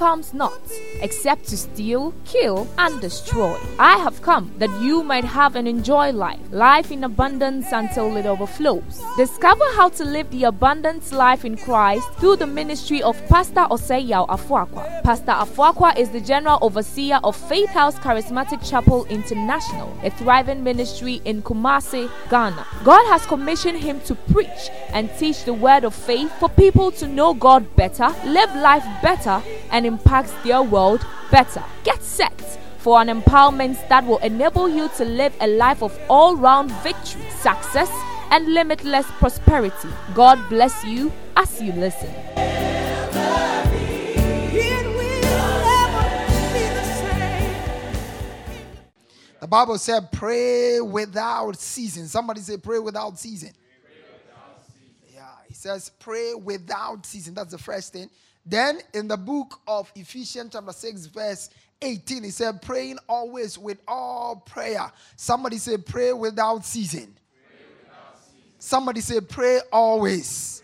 comes not, except to steal, kill, and destroy. I have come that you might have and enjoy life, life in abundance until it overflows. Discover how to live the abundance life in Christ through the ministry of Pastor Oseyao Afuakwa. Pastor Afuakwa is the general overseer of Faith House Charismatic Chapel International, a thriving ministry in Kumasi, Ghana. God has commissioned him to preach and teach the word of faith for people to know God better, live life better, and impact their world better. Get set for an empowerment that will enable you to live a life of all round victory, success, and limitless prosperity. God bless you as you listen. The Bible said, pray without ceasing. Somebody say, pray without ceasing. Says, pray without ceasing. That's the first thing. Then in the book of Ephesians, chapter 6, verse 18, he said, praying always with all prayer. Somebody say, pray without ceasing. Somebody say, pray always.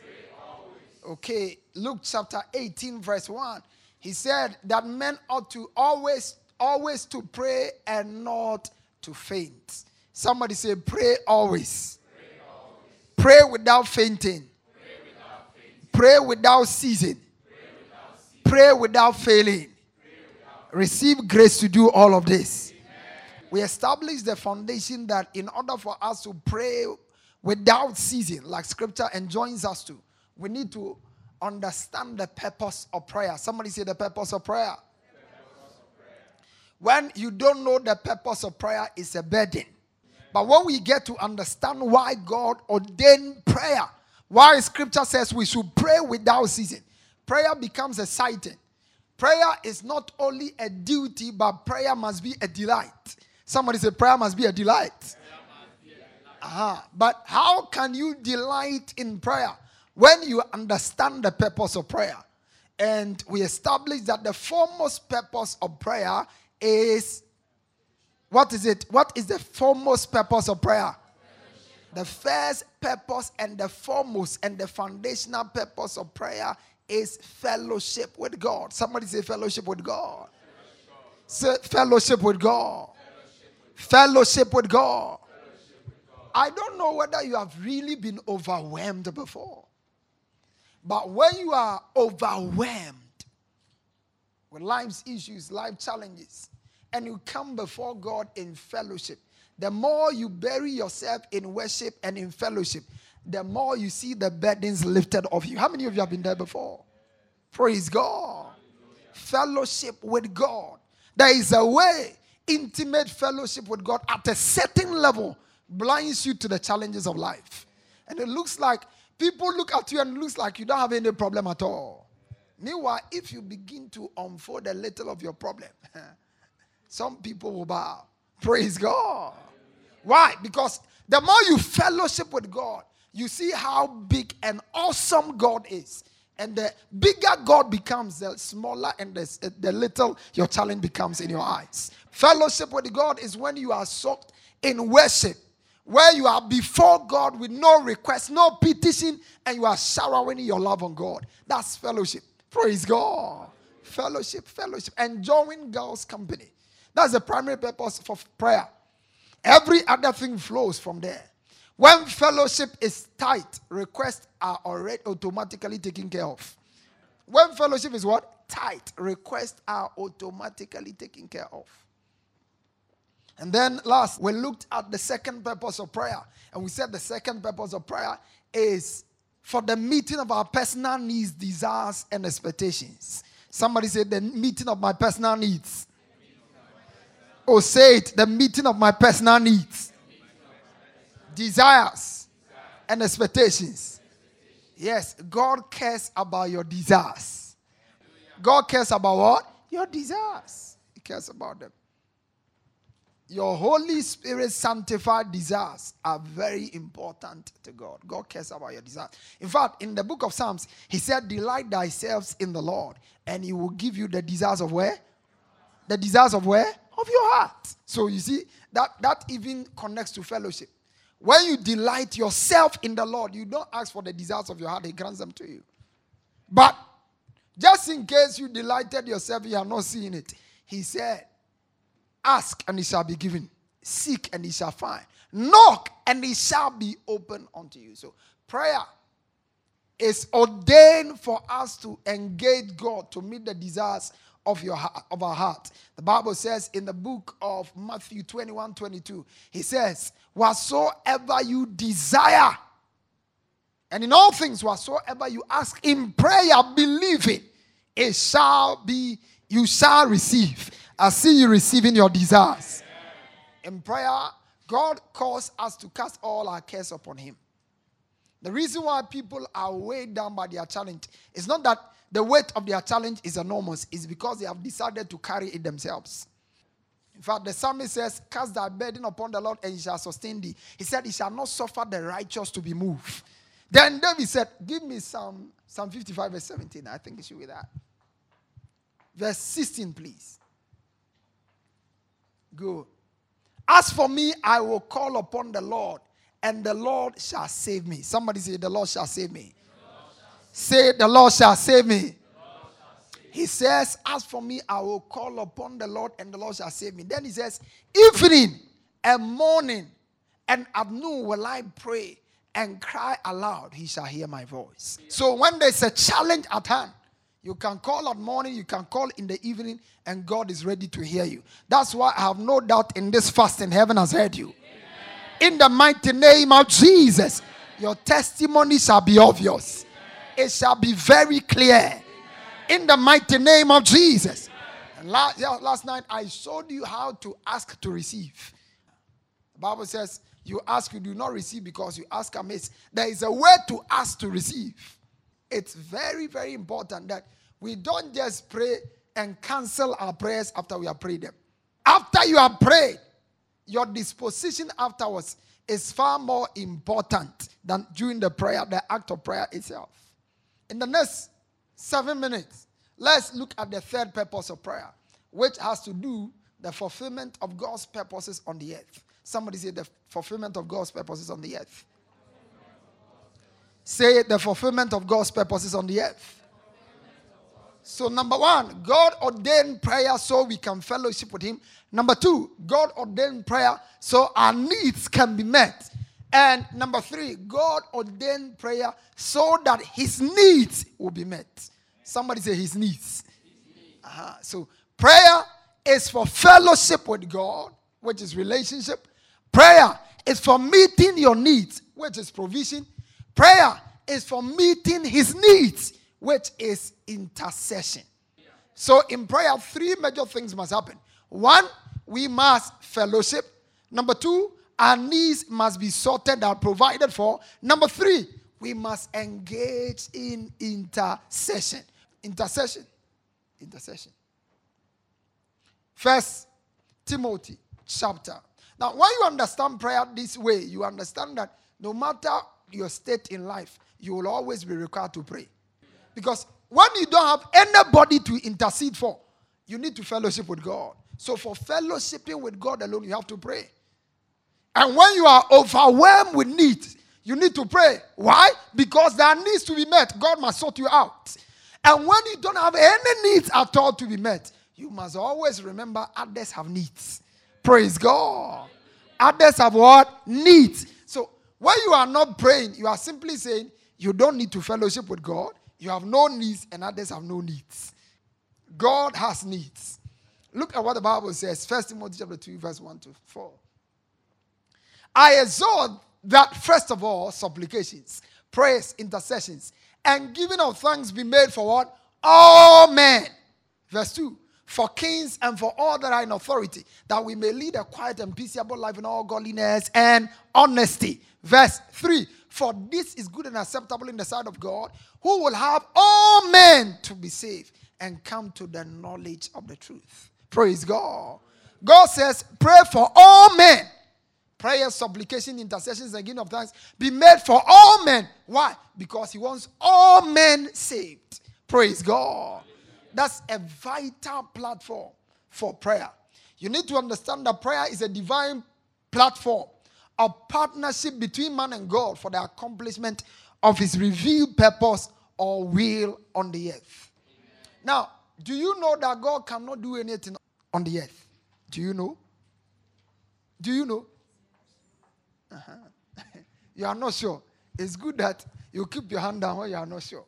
Okay, Luke chapter 18, verse 1. He said that men ought to always, always to pray and not to faint. Somebody say, pray always. Pray, without fainting. Pray without ceasing. Pray without failing. Receive grace to do all of this. We establish the foundation that in order for us to pray without ceasing, like scripture enjoins us to, we need to understand the purpose of prayer. Somebody say the purpose of prayer. When you don't know the purpose of prayer, it's a burden. But when we get to understand why God ordained prayer, why scripture says we should pray without ceasing, prayer becomes exciting. Prayer is not only a duty, but prayer must be a delight. Somebody say prayer must be a delight. Uh-huh. But how can you delight in prayer when you understand the purpose of prayer? And we establish that the foremost purpose of prayer is what is it? What is the foremost purpose of prayer? The first purpose and the foremost and the foundational purpose of prayer is fellowship with God. Somebody say fellowship with God. Say fellowship with God. Fellowship with God. I don't know whether you have really been overwhelmed before. But when you are overwhelmed with life's issues, life challenges, and you come before God in fellowship, the more you bury yourself in worship and in fellowship, the more you see the burdens lifted off you. How many of you have been there before? Praise God. Fellowship with God. There is a way, intimate fellowship with God at a certain level blinds you to the challenges of life. And it looks like people look at you and it looks like you don't have any problem at all. Meanwhile, if you begin to unfold a little of your problem, some people will bow. Praise God. Why? Because the more you fellowship with God, you see how big and awesome God is. And the bigger God becomes, the smaller and the, the little your challenge becomes in your eyes. Fellowship with God is when you are soaked in worship, where you are before God with no request, no petition, and you are showering your love on God. That's fellowship. Praise God. Fellowship, fellowship, enjoying God's company. That's the primary purpose for prayer. Every other thing flows from there. When fellowship is tight, requests are already automatically taken care of. When fellowship is what? Tight, requests are automatically taken care of. And then last, we looked at the second purpose of prayer. And we said the second purpose of prayer is for the meeting of our personal needs, desires, and expectations. Somebody said the meeting of my personal needs. Or say it, the meeting of my personal needs, desires, and expectations. Yes, God cares about your desires. God cares about what? Your desires. He cares about them. Your Holy Spirit sanctified desires are very important to God. God cares about your desires. In fact, in the book of Psalms, he said, Delight thyself in the Lord, and he will give you the desires of where? The desires of where? Of your heart. So you see, that, that even connects to fellowship. When you delight yourself in the Lord, you don't ask for the desires of your heart, he grants them to you. But Just in case you delighted yourself, you are not seeing it. He said, Ask and it shall be given, seek and it shall find, knock and it shall be open unto you. So, prayer is ordained for us to engage God to meet the desires of your of our heart. The Bible says in the book of Matthew 21 22, he says, Whatsoever you desire, and in all things, whatsoever you ask in prayer, believing, it shall be, you shall receive. I see you receiving your desires. In prayer, God calls us to cast all our cares upon Him. The reason why people are weighed down by their challenge is not that the weight of their challenge is enormous, it's because they have decided to carry it themselves. In fact, the psalmist says, Cast thy burden upon the Lord and he shall sustain thee. He said, He shall not suffer the righteous to be moved. Then David said, Give me Psalm, Psalm 55, verse 17. I think it should be that. Verse 16, please. Go. As for me, I will call upon the Lord, and the Lord shall save me. Somebody say, The Lord shall save me. Say, The Lord shall save me. He says, As for me, I will call upon the Lord, and the Lord shall save me. Then he says, Evening and morning and at noon will I pray and cry aloud, he shall hear my voice. So when there's a challenge at hand, you can call at morning, you can call in the evening, and God is ready to hear you. That's why I have no doubt in this fasting, heaven has heard you. Amen. In the mighty name of Jesus, your testimony shall be obvious, it shall be very clear. In the mighty name of Jesus. And last, last night, I showed you how to ask to receive. The Bible says, you ask, you do not receive because you ask amiss. There is a way to ask to receive. It's very, very important that we don't just pray and cancel our prayers after we have prayed them. After you have prayed, your disposition afterwards is far more important than during the prayer, the act of prayer itself. In the next seven minutes, let's look at the third purpose of prayer, which has to do the fulfillment of God's purposes on the earth. Somebody say the fulfillment of God's purposes on the earth. Say the fulfillment of God's purposes on the earth. So, number one, God ordained prayer so we can fellowship with Him. Number two, God ordained prayer so our needs can be met. And number three, God ordained prayer so that His needs will be met. Somebody say His needs. Uh-huh. So, prayer is for fellowship with God, which is relationship. Prayer is for meeting your needs, which is provision. Prayer is for meeting his needs, which is intercession. So in prayer, three major things must happen. One, we must fellowship. Number two, our needs must be sorted and provided for. Number three, we must engage in intercession. Intercession. Intercession. First Timothy chapter now, when you understand prayer this way, you understand that no matter your state in life, you will always be required to pray. Because when you don't have anybody to intercede for, you need to fellowship with God. So, for fellowshipping with God alone, you have to pray. And when you are overwhelmed with needs, you need to pray. Why? Because there needs to be met. God must sort you out. And when you don't have any needs at all to be met, you must always remember others have needs. Praise God. Others have what? Needs. So when you are not praying, you are simply saying you don't need to fellowship with God. You have no needs, and others have no needs. God has needs. Look at what the Bible says, First Timothy chapter 2, verse 1 to 4. I exhort that first of all, supplications, prayers, intercessions, and giving of thanks be made for what? All men. Verse 2 for kings and for all that are in authority, that we may lead a quiet and peaceable life in all godliness and honesty. Verse 3 For this is good and acceptable in the sight of God, who will have all men to be saved and come to the knowledge of the truth. Praise God. God says, Pray for all men. Prayers, supplication, intercessions, and giving of thanks be made for all men. Why? Because He wants all men saved. Praise God. That's a vital platform for prayer. You need to understand that prayer is a divine platform, a partnership between man and God for the accomplishment of his revealed purpose or will on the earth. Now, do you know that God cannot do anything on the earth? Do you know? Do you know? Uh-huh. you are not sure. It's good that you keep your hand down when you are not sure.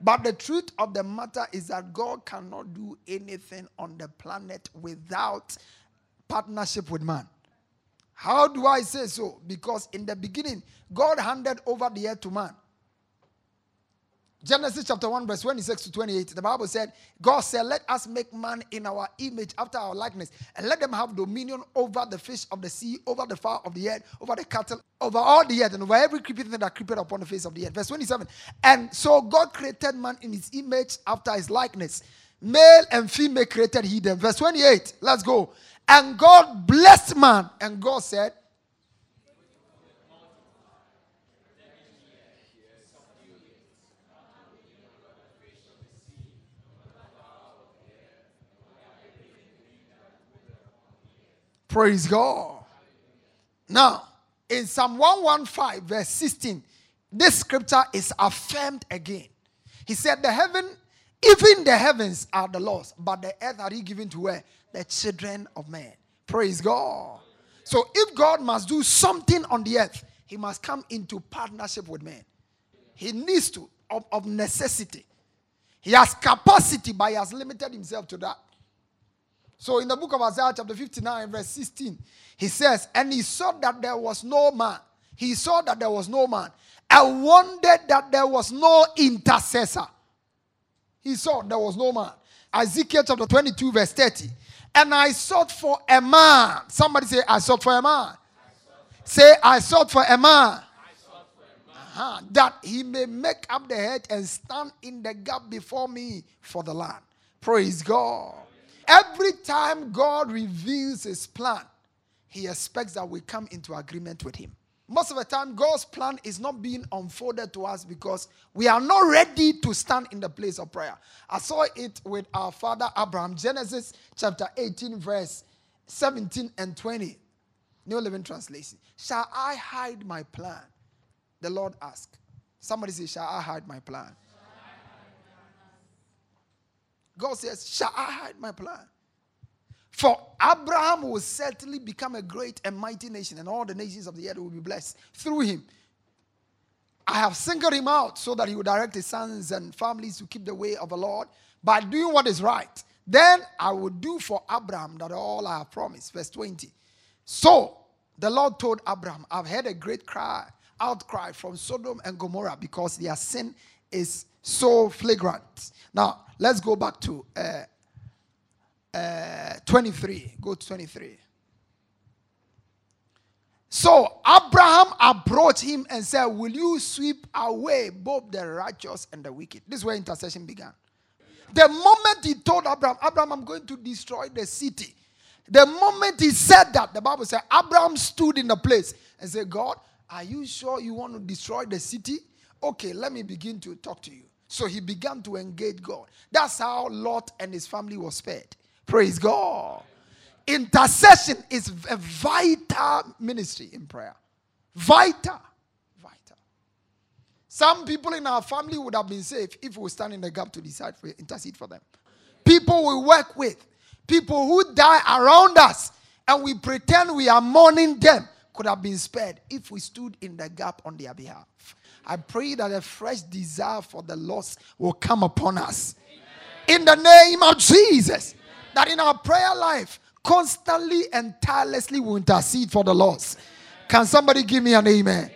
But the truth of the matter is that God cannot do anything on the planet without partnership with man. How do I say so? Because in the beginning, God handed over the earth to man. Genesis chapter 1, verse 26 to 28, the Bible said, God said, Let us make man in our image after our likeness, and let them have dominion over the fish of the sea, over the fowl of the air, over the cattle, over all the earth, and over every creeping thing that creepeth upon the face of the earth. Verse 27. And so God created man in his image after his likeness. Male and female created he them. Verse 28. Let's go. And God blessed man, and God said, Praise God. Now, in Psalm 115, verse 16, this scripture is affirmed again. He said, The heaven, even the heavens are the Lord's, but the earth are he given to where? The children of men. Praise God. So if God must do something on the earth, he must come into partnership with men. He needs to, of, of necessity. He has capacity, but he has limited himself to that. So in the book of Isaiah, chapter 59, verse 16, he says, And he saw that there was no man. He saw that there was no man. and wondered that there was no intercessor. He saw there was no man. Ezekiel chapter 22, verse 30. And I sought for a man. Somebody say, I sought for a man. Say, I sought for a man. Uh-huh. That he may make up the head and stand in the gap before me for the land. Praise God. Every time God reveals his plan, he expects that we come into agreement with him. Most of the time, God's plan is not being unfolded to us because we are not ready to stand in the place of prayer. I saw it with our father Abraham, Genesis chapter 18, verse 17 and 20. New Living Translation. Shall I hide my plan? The Lord asked. Somebody say, Shall I hide my plan? God says, Shall I hide my plan? For Abraham will certainly become a great and mighty nation, and all the nations of the earth will be blessed through him. I have singled him out so that he will direct his sons and families to keep the way of the Lord by doing what is right. Then I will do for Abraham that all I have promised. Verse 20. So the Lord told Abraham, I've heard a great cry, outcry from Sodom and Gomorrah because their sin is so flagrant. Now, let's go back to uh, uh, 23. Go to 23. So Abraham approached him and said, Will you sweep away both the righteous and the wicked? This is where intercession began. The moment he told Abraham, Abraham, I'm going to destroy the city. The moment he said that, the Bible said, Abraham stood in the place and said, God, are you sure you want to destroy the city? Okay, let me begin to talk to you. So he began to engage God. That's how Lot and his family was spared. Praise God. Intercession is a vital ministry in prayer. Vital. Vital. Some people in our family would have been safe if we stand in the gap to decide for intercede for them. People we work with, people who die around us, and we pretend we are mourning them could have been spared if we stood in the gap on their behalf. I pray that a fresh desire for the lost will come upon us. In the name of Jesus. That in our prayer life, constantly and tirelessly we intercede for the lost. Can somebody give me an amen? amen?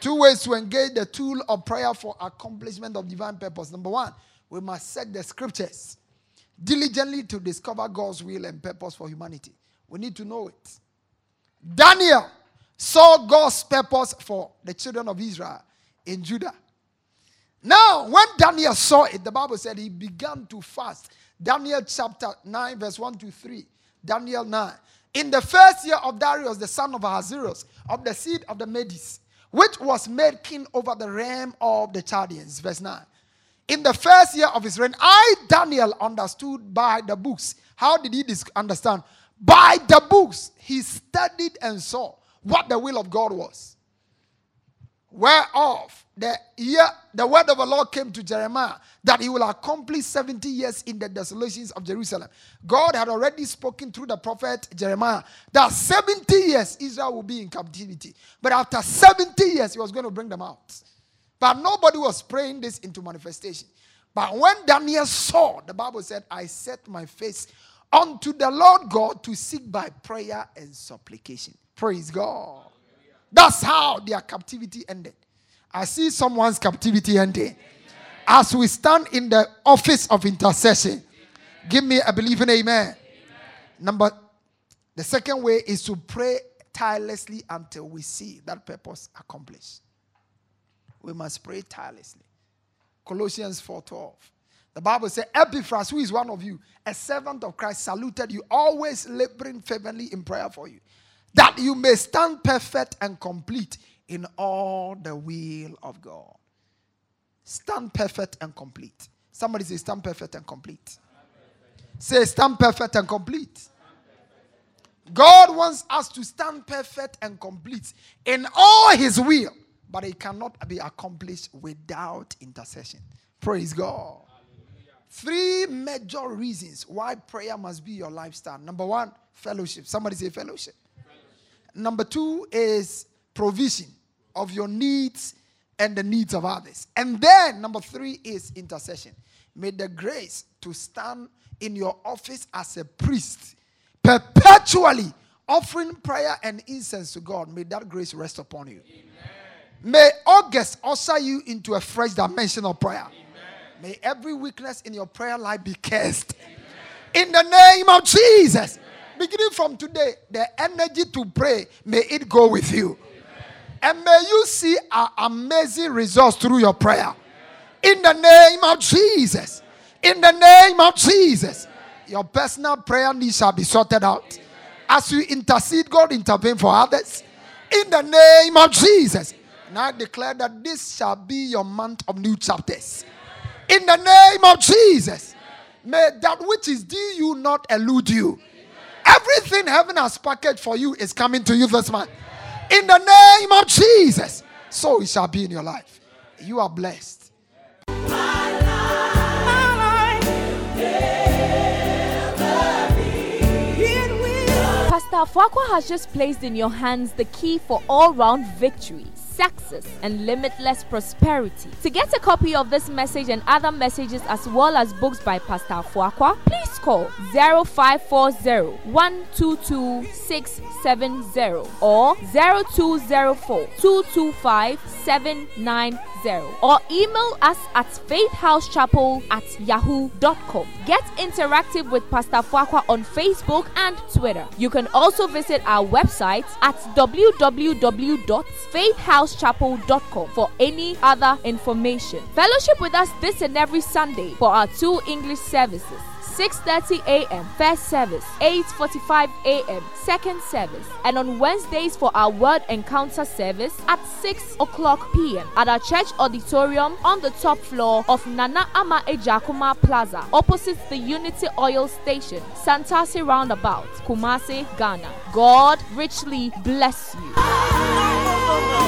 Two ways to engage the tool of prayer for accomplishment of divine purpose. Number one, we must set the scriptures diligently to discover God's will and purpose for humanity. We need to know it. Daniel saw God's purpose for the children of Israel in Judah. Now, when Daniel saw it, the Bible said he began to fast. Daniel chapter 9, verse 1 to 3. Daniel 9. In the first year of Darius, the son of Ahasuerus, of the seed of the Medes, which was made king over the realm of the Chaldeans. Verse 9. In the first year of his reign, I, Daniel, understood by the books. How did he understand? By the books, he studied and saw what the will of God was. Whereof the year the word of the Lord came to Jeremiah that he will accomplish 70 years in the desolations of Jerusalem. God had already spoken through the prophet Jeremiah that 70 years Israel will be in captivity. But after 70 years, he was going to bring them out. But nobody was praying this into manifestation. But when Daniel saw, the Bible said, I set my face unto the Lord God to seek by prayer and supplication. Praise God. That's how their captivity ended. I see someone's captivity ending. As we stand in the office of intercession, give me a believing amen. amen. Number, the second way is to pray tirelessly until we see that purpose accomplished. We must pray tirelessly. Colossians 4:12. The Bible says, Epaphras, who is one of you, a servant of Christ, saluted you, always laboring fervently in prayer for you, that you may stand perfect and complete in all the will of God. Stand perfect and complete. Somebody say, stand perfect and complete. Say, stand perfect and complete. God wants us to stand perfect and complete in all His will, but it cannot be accomplished without intercession. Praise God. Three major reasons why prayer must be your lifestyle. Number one, fellowship. Somebody say fellowship. Number two is provision of your needs and the needs of others. And then number three is intercession. May the grace to stand in your office as a priest, perpetually offering prayer and incense to God. May that grace rest upon you. Amen. May August usher you into a fresh dimension of prayer. Amen. May every weakness in your prayer life be cursed. Amen. In the name of Jesus. Beginning from today, the energy to pray, may it go with you. And may you see amazing results through your prayer. In the name of Jesus. In the name of Jesus. Your personal prayer needs shall be sorted out. As you intercede, God intervene for others. In the name of Jesus. And I declare that this shall be your month of new chapters. In the name of Jesus. May that which is due you not elude you. Everything heaven has packaged for you is coming to you this month. In the name of Jesus. So it shall be in your life. You are blessed. Pastor Fuaqua has just placed in your hands the key for all round victory success, and limitless prosperity. To get a copy of this message and other messages as well as books by Pastor Fuaqua, please call 0540 122 670 or 0204 225 790 or email us at faithhousechapel at yahoo.com. Get interactive with Pastor Fuaqua on Facebook and Twitter. You can also visit our website at www.faithhousechapel.com for any other information. Fellowship with us this and every Sunday for our two English services. 6:30 a.m. first service, 8:45 a.m. second service, and on Wednesdays for our word encounter service at 6 o'clock p.m. at our church auditorium on the top floor of Nana Ama Ejakuma Plaza, opposite the Unity Oil Station, Santasi Roundabout, Kumasi, Ghana. God richly bless you.